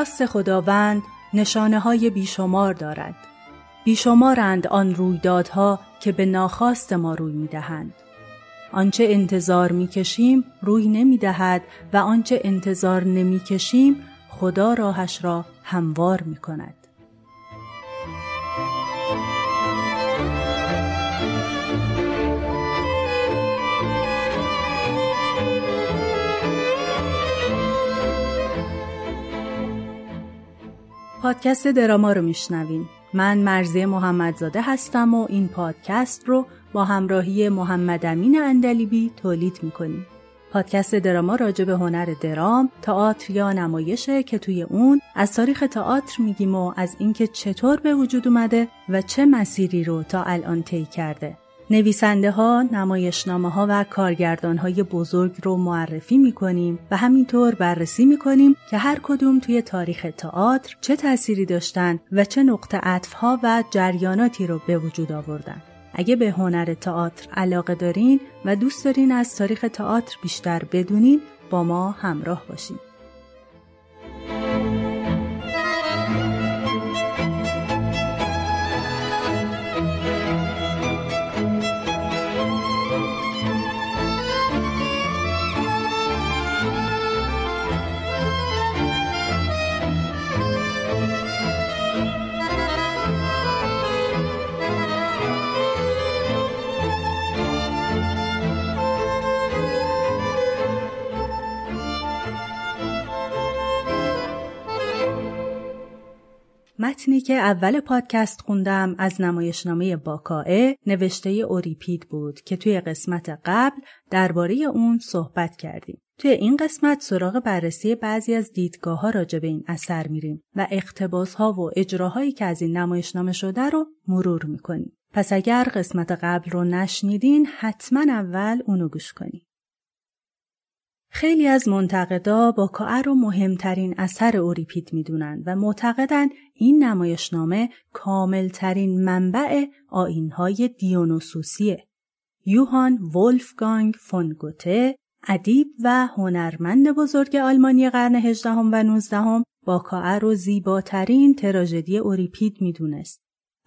خاص خداوند نشانه های بیشمار دارد. بیشمارند آن رویدادها که به ناخواست ما روی می دهند. آنچه انتظار می کشیم روی نمی دهد و آنچه انتظار نمی کشیم خدا راهش را هموار می کند. پادکست دراما رو میشنوین. من مرزی محمدزاده هستم و این پادکست رو با همراهی محمد امین اندلیبی تولید می‌کنیم. پادکست دراما راجع به هنر درام، تئاتر یا نمایشه که توی اون از تاریخ تئاتر میگیم و از اینکه چطور به وجود اومده و چه مسیری رو تا الان طی کرده. نویسنده ها، نمایشنامه ها و کارگردان های بزرگ رو معرفی می کنیم و همینطور بررسی می کنیم که هر کدوم توی تاریخ تئاتر چه تأثیری داشتن و چه نقطه عطف ها و جریاناتی رو به وجود آوردن. اگه به هنر تئاتر علاقه دارین و دوست دارین از تاریخ تئاتر بیشتر بدونین با ما همراه باشین. متنی که اول پادکست خوندم از نمایشنامه باکائه نوشته اوریپید بود که توی قسمت قبل درباره اون صحبت کردیم. توی این قسمت سراغ بررسی بعضی از دیدگاه ها راجع به این اثر میریم و اقتباس ها و اجراهایی که از این نمایشنامه شده رو مرور می‌کنیم. پس اگر قسمت قبل رو نشنیدین حتما اول اونو گوش کنید. خیلی از منتقدا با کائر رو مهمترین اثر اوریپید می‌دونن و معتقدن این نمایشنامه کاملترین منبع آینهای دیونوسوسیه. یوهان ولفگانگ فون گوته ادیب و هنرمند بزرگ آلمانی قرن 18 و 19 با کائر رو زیباترین تراژدی اوریپید می‌دونست.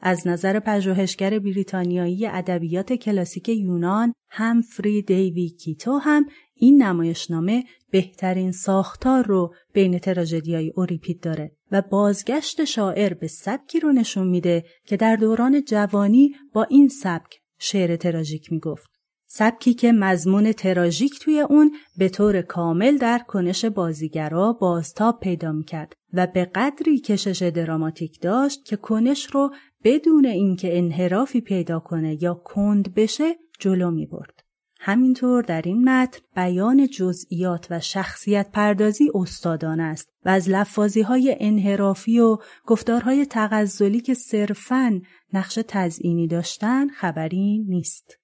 از نظر پژوهشگر بریتانیایی ادبیات کلاسیک یونان هم فری دیوی کیتو هم این نمایشنامه بهترین ساختار رو بین تراژدیای اوریپید داره و بازگشت شاعر به سبکی رو نشون میده که در دوران جوانی با این سبک شعر تراژیک می‌گفت. سبکی که مضمون تراژیک توی اون به طور کامل در کنش بازیگرا بازتاب پیدا می‌کرد و به قدری کشش دراماتیک داشت که کنش رو بدون اینکه انحرافی پیدا کنه یا کند بشه جلو می برد. همینطور در این متن بیان جزئیات و شخصیت پردازی استادان است و از لفاظی های انحرافی و گفتارهای تغزلی که صرفاً نقش تزئینی داشتن خبری نیست.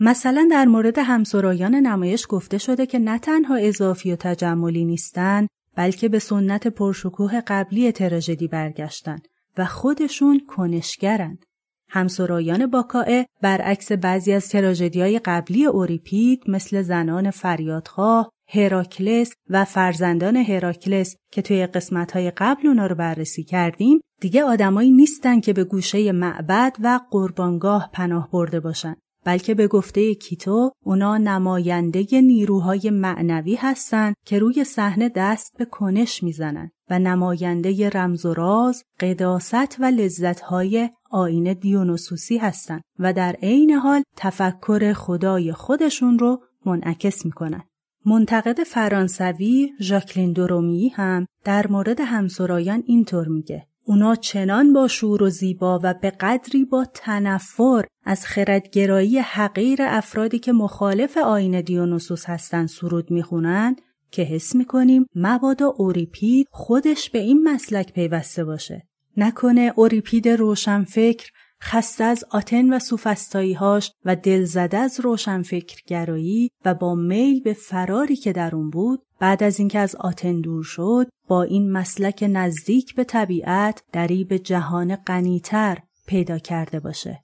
مثلا در مورد همسرایان نمایش گفته شده که نه تنها اضافی و تجملی نیستند بلکه به سنت پرشکوه قبلی تراژدی برگشتند و خودشون کنشگرند. همسرایان باکائه برعکس بعضی از تراژدیهای قبلی اوریپید مثل زنان فریادخواه، هراکلس و فرزندان هراکلس که توی قسمتهای قبل اونا رو بررسی کردیم دیگه آدمایی نیستن که به گوشه معبد و قربانگاه پناه برده باشن بلکه به گفته کیتو اونا نماینده نیروهای معنوی هستند که روی صحنه دست به کنش می‌زنن و نماینده رمز و راز، قداست و لذتهای آین دیونوسوسی هستند و در عین حال تفکر خدای خودشون رو منعکس می‌کنن. منتقد فرانسوی ژاکلین دورومی هم در مورد همسرایان اینطور میگه اونا چنان با شور و زیبا و به قدری با تنفر از خردگرایی حقیر افرادی که مخالف آین دیونوسوس هستند سرود می‌خونند که حس می‌کنیم مبادا اوریپید خودش به این مسلک پیوسته باشه. نکنه اوریپید روشنفکر خسته از آتن و هاش و دلزده از روشنفکرگرایی و با میل به فراری که در اون بود بعد از اینکه از آتن دور شد با این مسلک نزدیک به طبیعت دری به جهان غنیتر پیدا کرده باشه.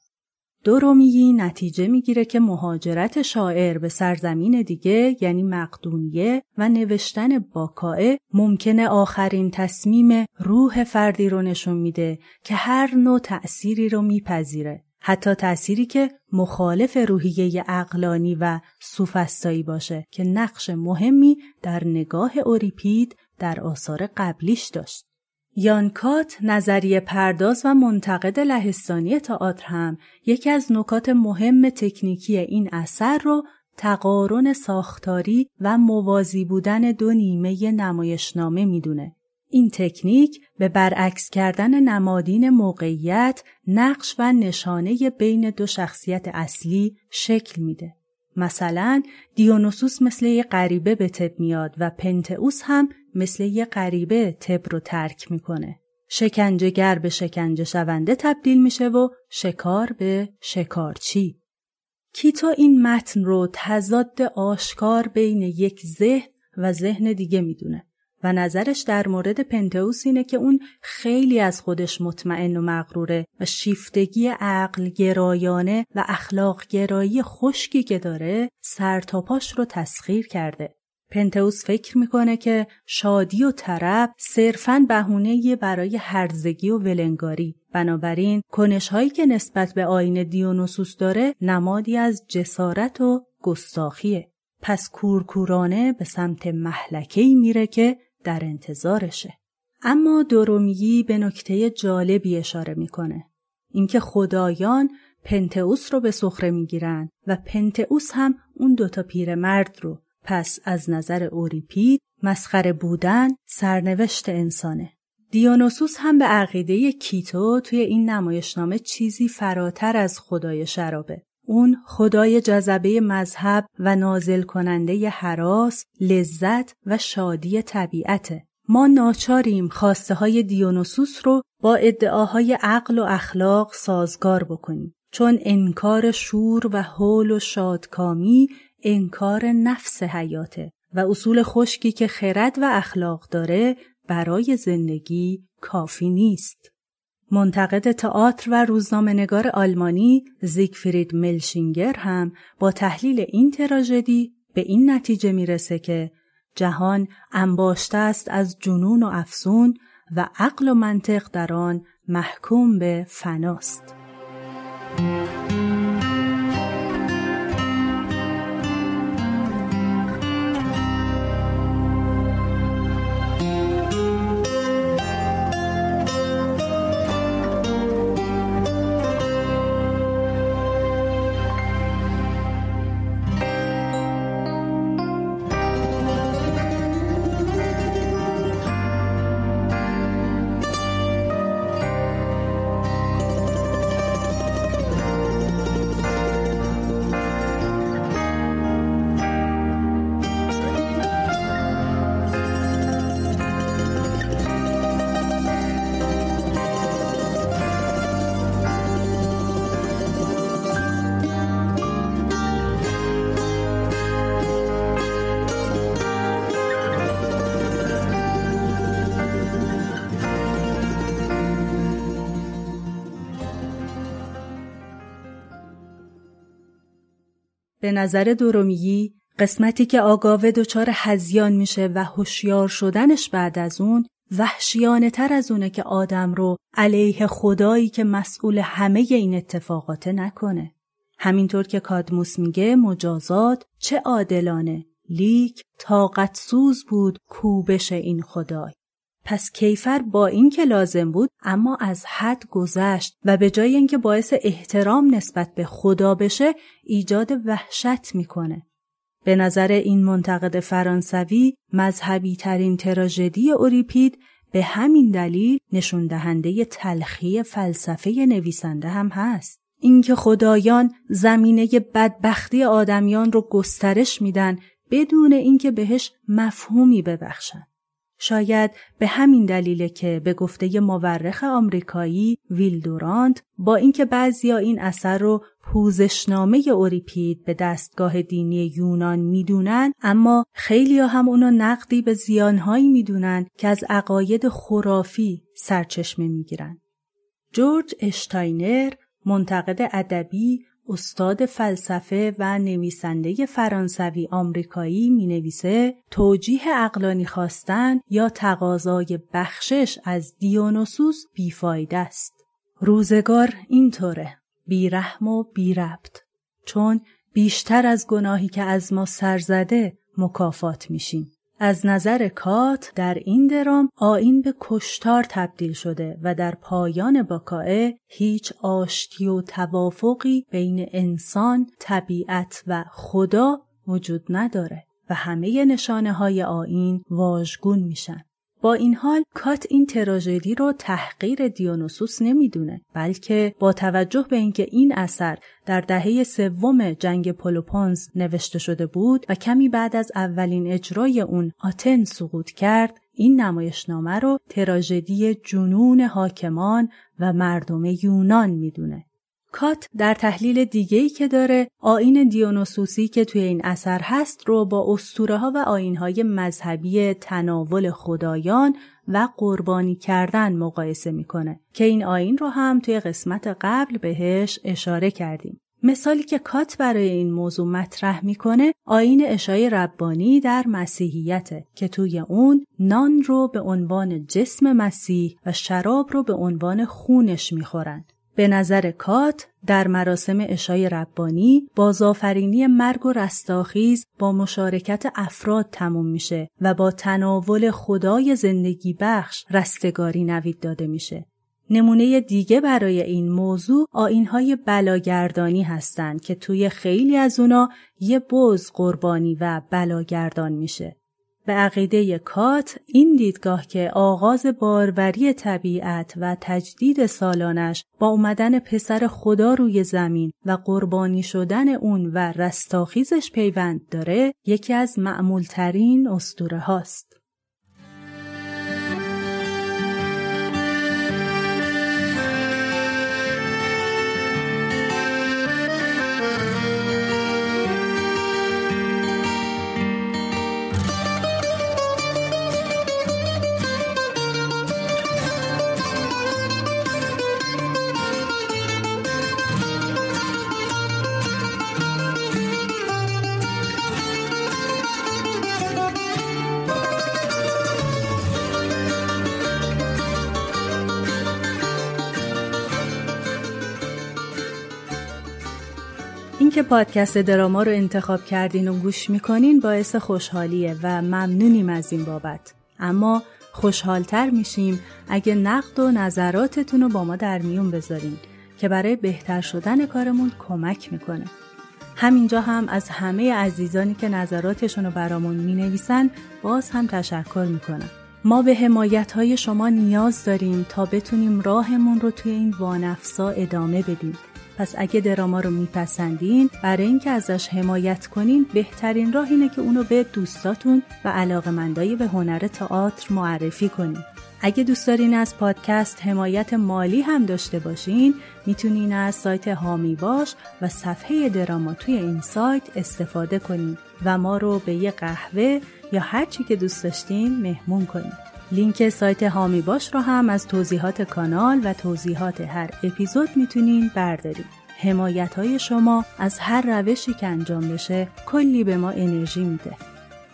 دورومیی نتیجه می‌گیره که مهاجرت شاعر به سرزمین دیگه یعنی مقدونیه و نوشتن باکائه ممکنه آخرین تصمیم روح فردی رو نشون میده که هر نوع تأثیری رو میپذیره. حتی تأثیری که مخالف روحیه اقلانی و سوفستایی باشه که نقش مهمی در نگاه اوریپید در آثار قبلیش داشت. یانکات نظریه پرداز و منتقد لهستانی تئاتر هم یکی از نکات مهم تکنیکی این اثر رو تقارن ساختاری و موازی بودن دو نیمه نمایشنامه می‌دونه. این تکنیک به برعکس کردن نمادین موقعیت نقش و نشانه بین دو شخصیت اصلی شکل میده. مثلا دیونوسوس مثل یه غریبه به تب میاد و پنتئوس هم مثل یه غریبه تب رو ترک می‌کنه. شکنجهگر به شکنجه شونده تبدیل میشه و شکار به شکارچی. کیتو این متن رو تضاد آشکار بین یک ذهن و ذهن دیگه می‌دونه و نظرش در مورد پنتئوس اینه که اون خیلی از خودش مطمئن و مغروره و شیفتگی عقل گرایانه و اخلاق گرایی خشکی که داره سرتاپاش رو تسخیر کرده. پنتئوس فکر می‌کنه که شادی و طرب صرفاً بهونه برای هرزگی و ولنگاری بنابراین کنشهایی که نسبت به آین دیونوسوس داره نمادی از جسارت و گستاخیه پس کورکورانه به سمت محلکه‌ای میره که در انتظارشه اما دورومیی به نکته جالبی اشاره می‌کنه اینکه خدایان پنتئوس رو به سخره می‌گیرن و پنتئوس هم اون دوتا پیرمرد رو پس از نظر اوریپید مسخره بودن سرنوشت انسانه. دیونوسوس هم به عقیده کیتو توی این نمایشنامه چیزی فراتر از خدای شرابه. اون خدای جذبه مذهب و نازل کننده حراس، لذت و شادی طبیعته. ما ناچاریم خواسته های دیونوسوس رو با ادعاهای عقل و اخلاق سازگار بکنیم. چون انکار شور و حول و شادکامی انکار نفس حیاته و اصول خشکی که خرد و اخلاق داره برای زندگی کافی نیست. منتقد تئاتر و روزنامه نگار آلمانی زیگفرید ملشینگر هم با تحلیل این تراژدی به این نتیجه می‌رسه که جهان انباشته است از جنون و افسون و عقل و منطق در آن محکوم به فناست. به نظر دورومیی قسمتی که آگاوه دچار هزیان میشه و هوشیار شدنش بعد از اون وحشیانه تر از اونه که آدم رو علیه خدایی که مسئول همه این اتفاقات نکنه. همینطور که کادموس میگه مجازات چه عادلانه لیک طاقت سوز بود کوبش این خدای. پس کیفر با این که لازم بود اما از حد گذشت و به جای اینکه باعث احترام نسبت به خدا بشه ایجاد وحشت می‌کنه. به نظر این منتقد فرانسوی مذهبی ترین تراژدی اوریپید به همین دلیل نشون دهنده تلخی فلسفه نویسنده هم هست. اینکه خدایان زمینه بدبختی آدمیان رو گسترش میدن بدون اینکه بهش مفهومی ببخشن. شاید به همین دلیله که به گفته مورخ آمریکایی ویل دورانت با اینکه بعضیا این اثر رو پوزشنامه اوریپید به دستگاه دینی یونان می‌دونن اما خیلی هم اونو نقدی به زیانهایی می‌دونن که از عقاید خرافی سرچشمه می‌گیرن. جورج اشتاینر منتقد ادبی استاد فلسفه و نویسنده فرانسوی آمریکایی می نویسه توجیه اقلانی خواستن یا تقاضای بخشش از دیونوسوس بیفایده است. روزگار اینطوره بیرحم و بیربط چون بیشتر از گناهی که از ما سرزده مکافات میشیم. از نظر کات در این درام آین به کشتار تبدیل شده و در پایان باکائه هیچ آشتی و توافقی بین انسان، طبیعت و خدا وجود نداره و همه نشانه های آین واژگون میشن. با این حال کات این تراژدی رو تحقیر دیونوسوس نمی‌دونه بلکه با توجه به اینکه این اثر در دهه سوم جنگ پولوپونز نوشته شده بود و کمی بعد از اولین اجرای اون آتن سقوط کرد این نمایشنامه رو تراژدی جنون حاکمان و مردم یونان می‌دونه. کات در تحلیل دیگه‌ای که داره آین دیونوسوسی که توی این اثر هست رو با اسطوره ها و آین های مذهبی تناول خدایان و قربانی کردن مقایسه می‌کنه که این آین رو هم توی قسمت قبل بهش اشاره کردیم. مثالی که کات برای این موضوع مطرح می‌کنه آین اشای ربانی در مسیحیته که توی اون نان رو به عنوان جسم مسیح و شراب رو به عنوان خونش می‌خورند. به نظر کات در مراسم اشای ربانی بازآفرینی مرگ و رستاخیز با مشارکت افراد تموم میشه و با تناول خدای زندگی بخش رستگاری نوید داده میشه. نمونه دیگه برای این موضوع آینهای بلاگردانی هستند که توی خیلی از اونا یه بز قربانی و بلاگردان میشه. به عقیده کات این دیدگاه که آغاز باروری طبیعت و تجدید سالانش با اومدن پسر خدا روی زمین و قربانی شدن اون و رستاخیزش پیوند داره یکی از معمولترین استوره هاست. که پادکست دراما رو انتخاب کردین و گوش می‌کنین باعث خوشحالیه و ممنونیم از این بابت. اما خوشحالتر میشیم اگه نقد و نظراتتون رو با ما در میون بذارین که برای بهتر شدن کارمون کمک می‌کنه. همینجا هم از همه عزیزانی که نظراتشون رو برامون می‌نویسن باز هم تشکر می‌کنم. ما به حمایت های شما نیاز داریم تا بتونیم راهمون رو توی این وانفسا ادامه بدیم. پس اگه دراما رو میپسندین برای اینکه ازش حمایت کنین بهترین راه اینه که اونو به دوستاتون و علاقمندای به هنر تئاتر معرفی کنین. اگه دوست دارین از پادکست حمایت مالی هم داشته باشین می‌تونین از سایت هامی باش و صفحه دراما توی این سایت استفاده کنین و ما رو به یه قهوه یا هر چی که دوست داشتین مهمون کنین. لینک سایت هامی باش رو هم از توضیحات کانال و توضیحات هر اپیزود می‌تونین بردارید. حمایت های شما از هر روشی که انجام بشه کلی به ما انرژی میده.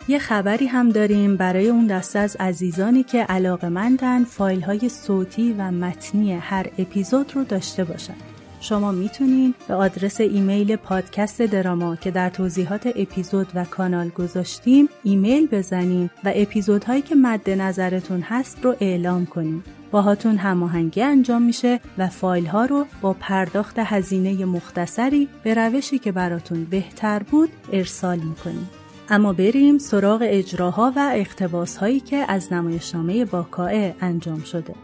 یه خبری هم داریم برای اون دسته از عزیزانی که علاقه مندن فایل های صوتی و متنی هر اپیزود رو داشته باشن. شما می‌تونین به آدرس ایمیل پادکست دراما که در توضیحات اپیزود و کانال گذاشتیم ایمیل بزنین و اپیزودهایی که مد نظرتون هست رو اعلام کنین. باهاتون هماهنگی انجام میشه و فایل ها رو با پرداخت هزینه مختصری به روشی که براتون بهتر بود ارسال می‌کنیم. اما بریم سراغ اجراها و اقتباس هایی که از نمایشنامه باکائه انجام شده.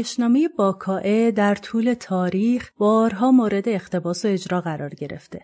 نمایشنامه باکائه در طول تاریخ بارها مورد اقتباس و اجرا قرار گرفته.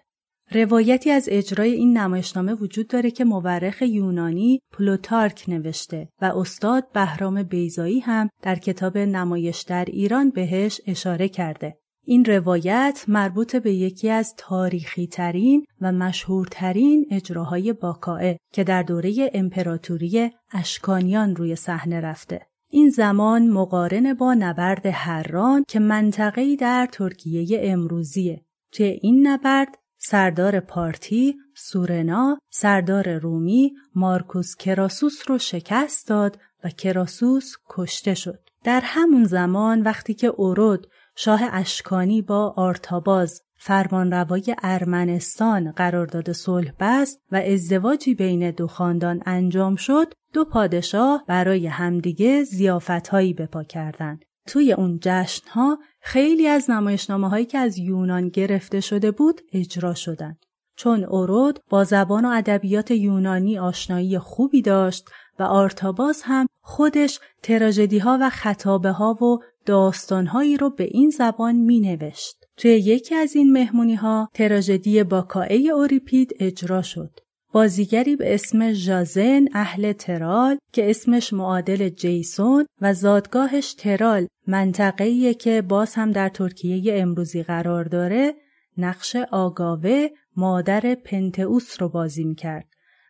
روایتی از اجرای این نمایشنامه وجود داره که مورخ یونانی پلوتارک نوشته و استاد بهرام بیزایی هم در کتاب نمایش در ایران بهش اشاره کرده. این روایت مربوط به یکی از تاریخی ترین و مشهورترین اجراهای باکائه که در دوره امپراتوری اشکانیان روی صحنه رفته. این زمان مقارن با نبرد هران که منطقه‌ای در ترکیه امروزیه. توی این نبرد سردار پارتی سورنا سردار رومی مارکوس کراسوس رو شکست داد و کراسوس کشته شد. در همون زمان وقتی که اورود شاه اشکانی با آرتاباز فرمانروای ارمنستان قرارداد صلح بست و ازدواجی بین دو خاندان انجام شد دو پادشاه برای همدیگه زیافتهایی بپا کردند توی اون جشنها خیلی از نمایشنامه هایی که از یونان گرفته شده بود اجرا شدند. چون اورود با زبان و ادبیات یونانی آشنایی خوبی داشت و آرتاباس هم خودش تراژدی ها و خطابه ها و داستان هایی رو به این زبان می نوشت. توی یکی از این مهمونی ها تراژدی باکائه اوریپید اجرا شد. بازیگری به اسم ژازن اهل ترال که اسمش معادل جیسون و زادگاهش ترال منطقه‌ایه که باز هم در ترکیه امروزی قرار داره نقش آگاوه مادر پنتئوس رو بازی می‌کرد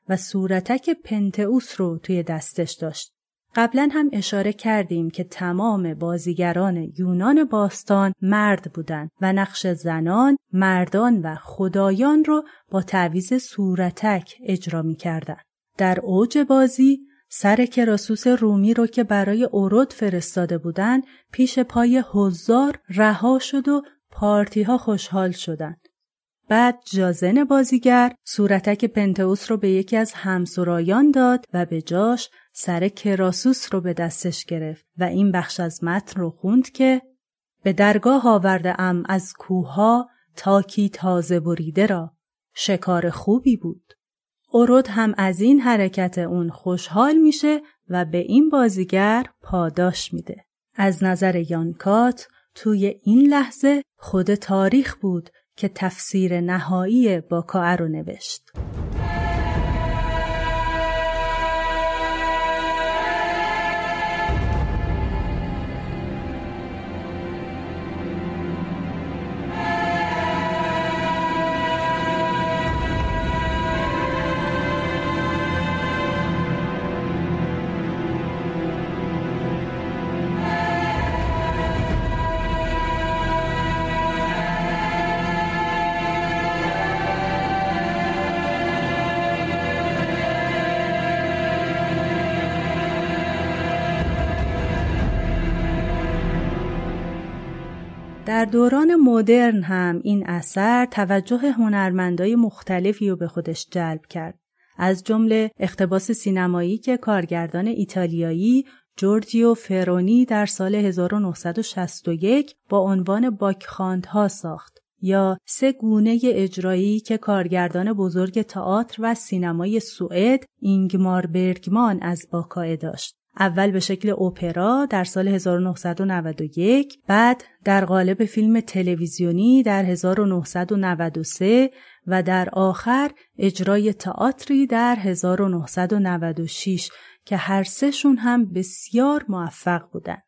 و صورتک پنتئوس رو توی دستش داشت. قبلا هم اشاره کردیم که تمام بازیگران یونان باستان مرد بودند و نقش زنان، مردان و خدایان رو با تعویز صورتک اجرا می کردن. در اوج بازی سر کراسوس رومی رو که برای اورود فرستاده بودند پیش پای هزار رها شد و پارتی ها خوشحال شدند. بعد جازن بازیگر صورتک پنتئوس رو به یکی از همسرایان داد و به جاش سر کراسوس رو به دستش گرفت و این بخش از متن رو خوند که به درگاه آورده ام از کوها تاکی تازه بریده را شکار خوبی بود. اورود هم از این حرکت اون خوشحال میشه و به این بازیگر پاداش میده. از نظر یانکات توی این لحظه خود تاریخ بود که تفسیر نهایی با رو نوشت. در دوران مدرن هم این اثر توجه هنرمندای مختلفی رو به خودش جلب کرد. از جمله اختباس سینمایی که کارگردان ایتالیایی جورجیو فرونی در سال 1961 با عنوان باکخاندها ساخت یا سه گونه اجرایی که کارگردان بزرگ تئاتر و سینمای سوئد اینگمار برگمان از باکائه داشت. اول به شکل اپرا در سال 1991 بعد در قالب فیلم تلویزیونی در 1993 و در آخر اجرای تئاتری در 1996 که هر سهشون هم بسیار موفق بودند.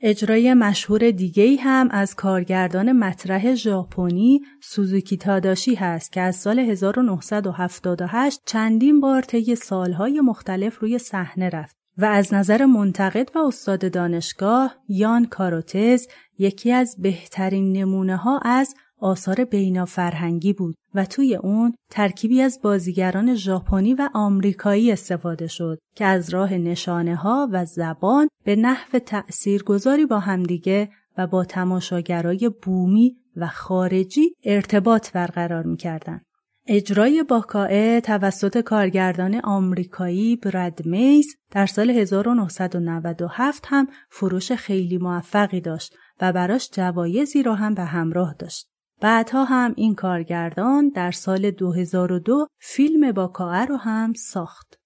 اجرای مشهور دیگه هم از کارگردان مطرح ژاپنی سوزوکی تاداشی هست که از سال 1978 چندین بار طی سالهای مختلف روی صحنه رفت و از نظر منتقد و استاد دانشگاه یان کاروتز یکی از بهترین نمونه ها از آثار بینا فرهنگی بود و توی اون ترکیبی از بازیگران ژاپنی و آمریکایی استفاده شد که از راه نشانه ها و زبان به نحو تأثیرگذاری با همدیگه و با تماشاگرای بومی و خارجی ارتباط برقرار می‌کردند. اجرای باکائه توسط کارگردان آمریکایی براد میز در سال 1997 هم فروش خیلی موفقی داشت و براش جوایزی را هم به همراه داشت. بعدها هم این کارگردان در سال 2002 فیلم باکائه رو هم ساخت.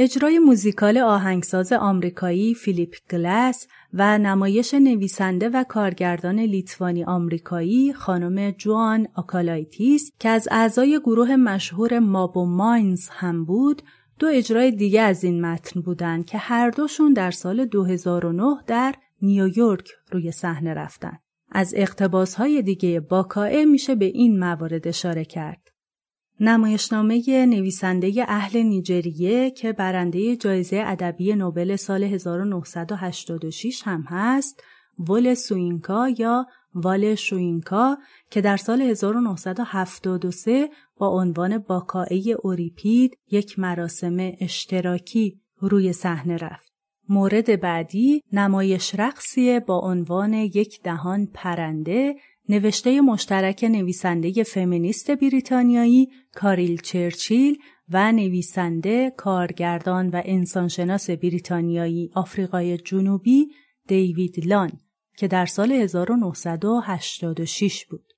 اجرای موزیکال آهنگساز آمریکایی فیلیپ گلس و نمایش نویسنده و کارگردان لیتوانی آمریکایی خانم جوآن آکالایتیس که از اعضای گروه مشهور مابو ماینز هم بود دو اجرای دیگه از این متن بودند که هر دوشون در سال 2009 در نیویورک روی صحنه رفتن. از اقتباسهای دیگه باکائه میشه به این موارد اشاره کرد. نمایشنامه نویسنده اهل نیجریه که برنده جایزه ادبی نوبل سال 1986 هم هست ول سوینکا یا وال شوینکا که در سال 1973 با عنوان باکائه اوریپید یک مراسم اشتراکی روی صحنه رفت. مورد بعدی نمایش رقصی با عنوان یک دهان پرنده نوشته مشترک نویسنده فمینیست بریتانیایی کاریل چرچیل و نویسنده، کارگردان و انسانشناس بریتانیایی آفریقای جنوبی دیوید لان که در سال 1986 بود.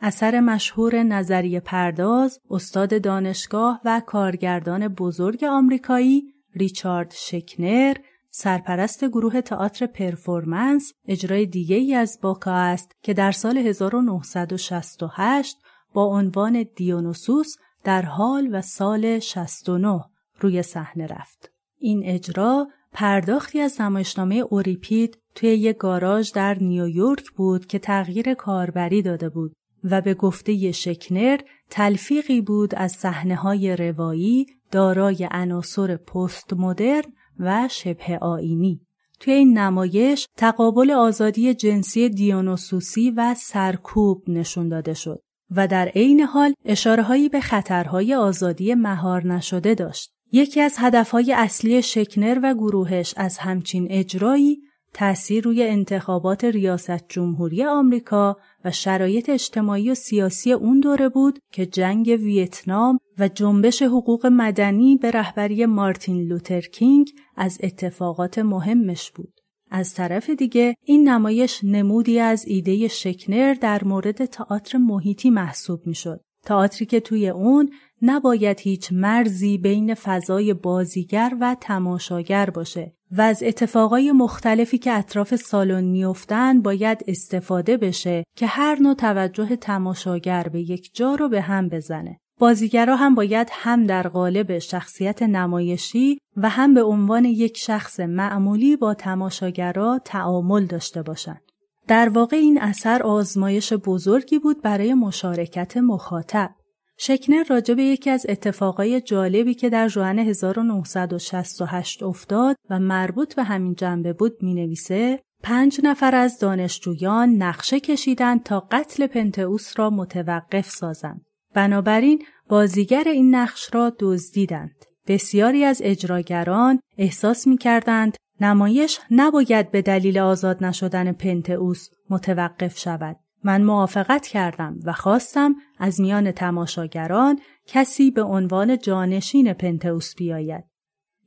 اثر مشهور نظریه پرداز، استاد دانشگاه و کارگردان بزرگ آمریکایی ریچارد شکنر سرپرست گروه تئاتر پرفورمنس اجرای دیگه ای از باکا است که در سال 1968 با عنوان دیونوسوس در حال و سال 69 روی صحنه رفت. این اجرا پرداختی از نمایشنامه اوریپید توی یک گاراژ در نیویورک بود که تغییر کاربری داده بود و به گفته شکنر تلفیقی بود از صحنه های روایی دارای عناصر پست مدرن و شبه آینی. توی این نمایش تقابل آزادی جنسی دیونوسوسی و سرکوب نشون داده شد و در عین حال اشارههایی به خطرهای آزادی مهار نشده داشت. یکی از هدفهای اصلی شکنر و گروهش از همچین اجرایی تأثیر روی انتخابات ریاست جمهوری آمریکا و شرایط اجتماعی و سیاسی اون دوره بود که جنگ ویتنام و جنبش حقوق مدنی به رهبری مارتین لوترکینگ از اتفاقات مهمش بود. از طرف دیگه این نمایش نمودی از ایده شکنر در مورد تئاتر محیطی محسوب می‌شد. تئاتری که توی اون نباید هیچ مرزی بین فضای بازیگر و تماشاگر باشه و از اتفاقای مختلفی که اطراف سالن میافتند باید استفاده بشه که هر نوع توجه تماشاگر به یک جا رو به هم بزنه. بازیگرا هم باید هم در قالب شخصیت نمایشی و هم به عنوان یک شخص معمولی با تماشاگرا تعامل داشته باشند. در واقع این اثر آزمایش بزرگی بود برای مشارکت مخاطب. شکنر راجع به یکی از اتفاقای جالبی که در جوان 1968 افتاد و مربوط به همین جنبه بود می نویسه پنج نفر از دانشجویان نقشه کشیدند تا قتل پنتئوس را متوقف سازند. بنابراین بازیگر این نقش را دزدیدند. بسیاری از اجراگران احساس می کردند نمایش نباید به دلیل آزاد نشدن پنتئوس متوقف شود. من موافقت کردم و خواستم از میان تماشاگران کسی به عنوان جانشین پنتئوس بیاید.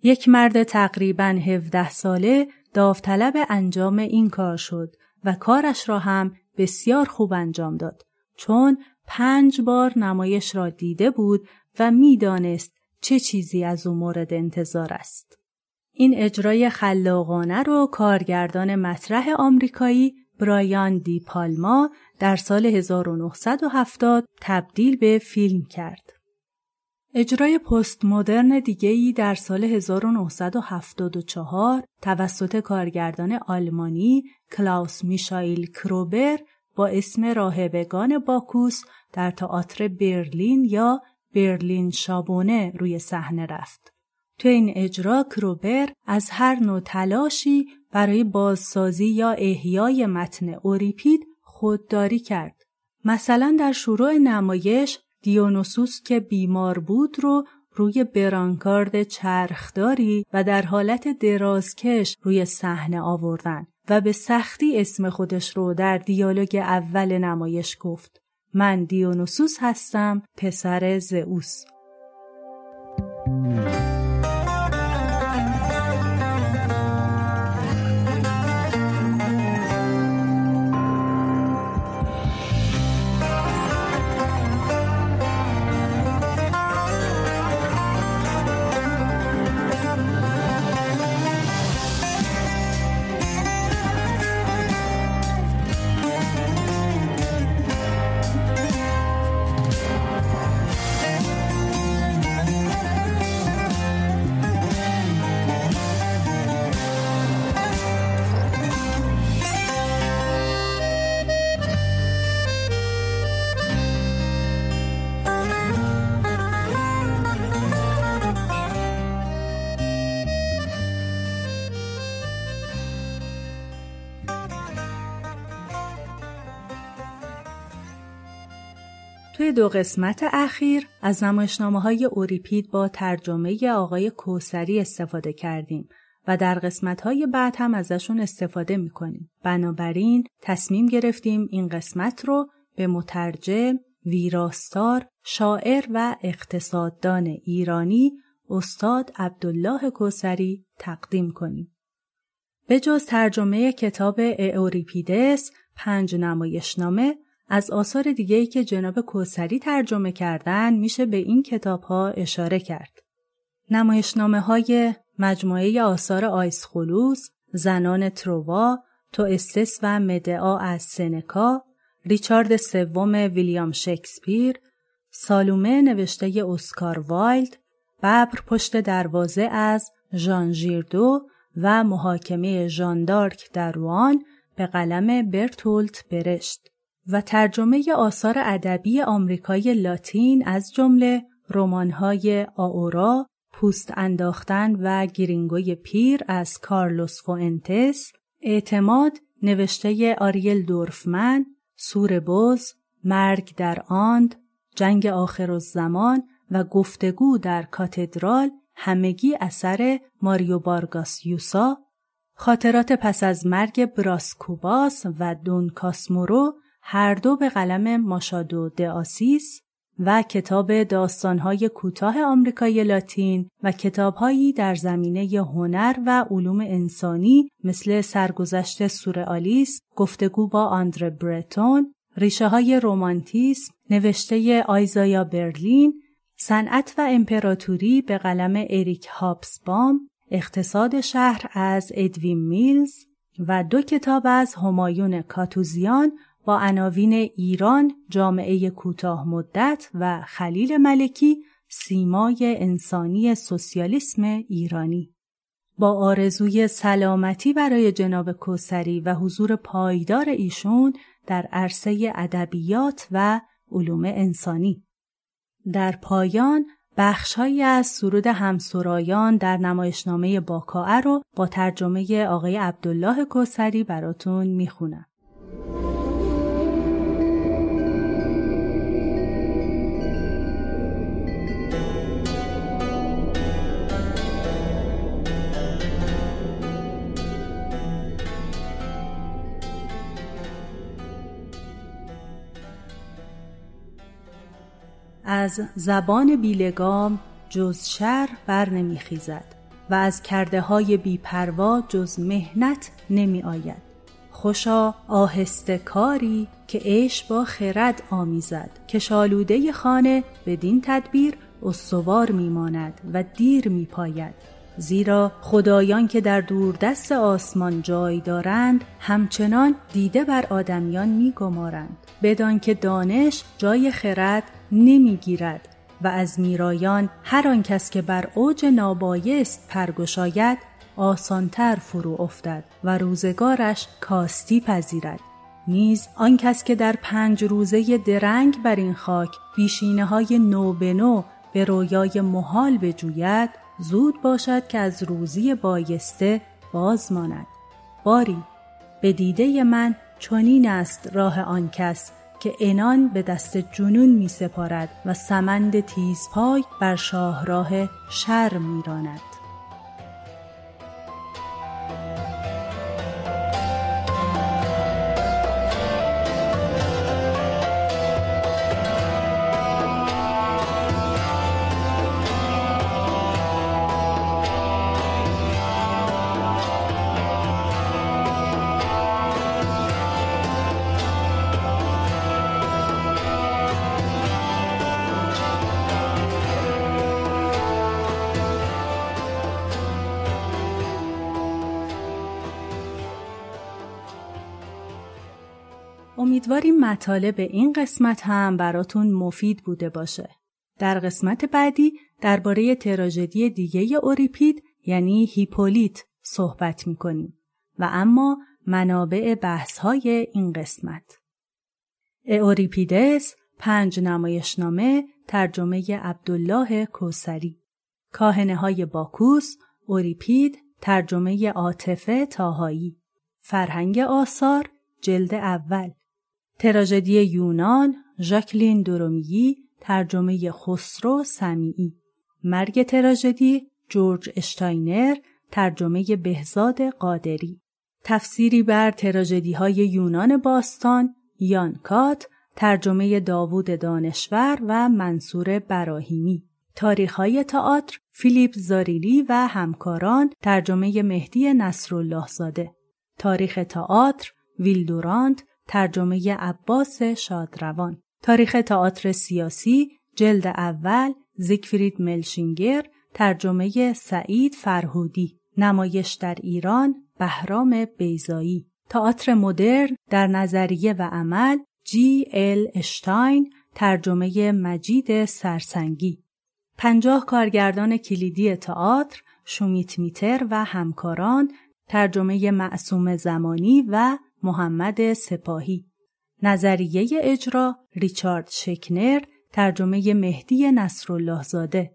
یک مرد تقریبا 17 ساله داوطلب انجام این کار شد و کارش را هم بسیار خوب انجام داد چون پنج بار نمایش را دیده بود و می‌دانست چه چیزی از او مورد انتظار است. این اجرای خلاقانه رو کارگردان مطرح آمریکایی برایان دی پالما در سال 1970 تبدیل به فیلم کرد. اجرای پست مدرن دیگهی در سال 1974 توسط کارگردان آلمانی کلاوس میشایل کروبر با اسم راهبگان باکوس در تئاتر برلین یا برلین شابونه روی صحنه رفت. تو این اجرا کروبر از هر نوع تلاشی برای بازسازی یا احیای متن اوریپید خودداری کرد. مثلا در شروع نمایش دیونوسوس که بیمار بود رو روی برانکارد چرخداری و در حالت درازکش روی صحنه آوردن و به سختی اسم خودش رو در دیالوگ اول نمایش گفت. من دیونوسوس هستم پسر زئوس. توی دو قسمت اخیر از نمایشنامه های اوریپید با ترجمه آقای کوسری استفاده کردیم و در قسمت های بعد هم ازشون استفاده می‌کنیم. بنابراین تصمیم گرفتیم این قسمت رو به مترجم، ویراستار، شاعر و اقتصاددان ایرانی استاد عبدالله کوسری تقدیم کنیم. به جز ترجمه کتاب اوریپیدس پنج نمایشنامه از آثار دیگهی که جناب کوسری ترجمه کردن میشه به این کتاب ها اشاره کرد. نمایشنامه های مجموعه آثار آیسخولوس، زنان تروا، توئستس و مدئا از سنکا، ریچارد سوم ویلیام شکسپیر، سالومه نوشته اسکار وایلد، ببر پشت دروازه از ژان ژیردو و محاکمه ژان دارک در روآن به قلم برتولت برشت و ترجمه آثار ادبی آمریکای لاتین از جمله رمان‌های آورا، پوست انداختن و گرینگوی پیر از کارلوس فوئنتس، اعتماد نوشته آریل دورفمن، سور بز، مرگ در آند، جنگ آخر الزمان و گفتگو در کاتدرال همگی اثر ماریو بارگاس یوسا، خاطرات پس از مرگ براسکوباس و دون کاسمورو هر دو به قلم ماشادو دآسیس و کتاب داستانهای کوتاه آمریکای لاتین و کتابهایی در زمینه هنر و علوم انسانی مثل سرگذشت سورئالیسم، گفتگو با آندره برتون، ریشه های رومانتیسم، نوشته آیزایا برلین، صنعت و امپراتوری به قلم اریک هابسبام، اقتصاد شهر از ادوین میلز و دو کتاب از همایون کاتوزیان با عناوین ایران جامعه کوتاه مدت و خلیل ملکی سیمای انسانی سوسیالیسم ایرانی با آرزوی سلامتی برای جناب کوسری و حضور پایدار ایشون در عرصه ادبیات و علوم انسانی در پایان بخشهایی از سرود همسرایان در نمایشنامه باکائه رو با ترجمه آقای عبدالله کوسری براتون می‌خونم. از زبان بیلگام جز شر بر نمیخیزد و از کرده های بیپروا جز مهنت نمی آید. خوشا آهسته کاری که عیش با خرد آمیزد که شالوده خانه بدین تدبیر استوار میماند و دیر میپاید زیرا خدایان که در دوردست آسمان جای دارند همچنان دیده بر آدمیان میگمارند بدان که دانش جای خرد نمی‌گیرد و از میرایان هر آن کس که بر اوج نابایست پرگشاید آسانتر فرو افتد و روزگارش کاستی پذیرد. نیز آن کس که در پنج روزه درنگ بر این خاک بیشینه های نو به نو به رویای محال بجوید زود باشد که از روزی بایسته باز ماند. باری به دیده من چنین است راه آن کس که انان به دست جنون می سپارد و سمند تیزپای بر شاهراه شر می راند. مطالب این قسمت هم براتون مفید بوده باشه. در قسمت بعدی درباره تراژدی دیگه اوریپید یعنی هیپولیت صحبت می‌کنیم و اما منابع بحث های این قسمت. اوریپیدس پنج نمایشنامه ترجمه عبدالله کوسری کاهنه های باکوس اوریپید ترجمه عاطفه تاهایی فرهنگ آثار جلد اول تراژدی یونان ژاکلین درومیی ترجمه خسرو سمیعی. مرگ تراژدی جورج اشتاینر ترجمه بهزاد قادری. تفسیری بر تراژدی های یونان باستان یان کات ترجمه داوود دانشور و منصور براهیمی. تاریخ های تئاتر فیلیپ زاریلی و همکاران ترجمه مهدی نصرالله زاده تاریخ تئاتر ویلدورانت ترجمه عباس شادروان. تاریخ تئاتر سیاسی جلد اول زیگفرید ملشینگر ترجمه سعید فرهودی. نمایش در ایران بهرام بیزایی تئاتر مدرن در نظریه و عمل جی ال اشتاین ترجمه مجید سرسنگی. پنجاه کارگردان کلیدی تئاتر شومیت میتر و همکاران ترجمه معصوم زمانی و محمد سپاهی. نظریه اجرا ریچارد شکنر ترجمه مهدی نصرالله زاده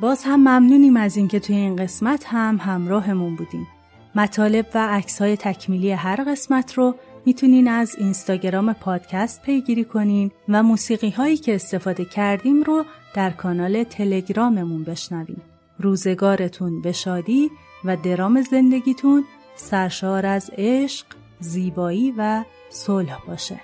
باز هم ممنونیم از اینکه توی این قسمت هم همراهمون بودیم. مطالب و عکس های تکمیلی هر قسمت رو می‌تونین از اینستاگرام پادکست پیگیری کنین و موسیقی هایی که استفاده کردیم رو در کانال تلگراممون بشنوین. روزگارتون به شادی و درام زندگیتون سرشار از عشق، زیبایی و صلح باشه.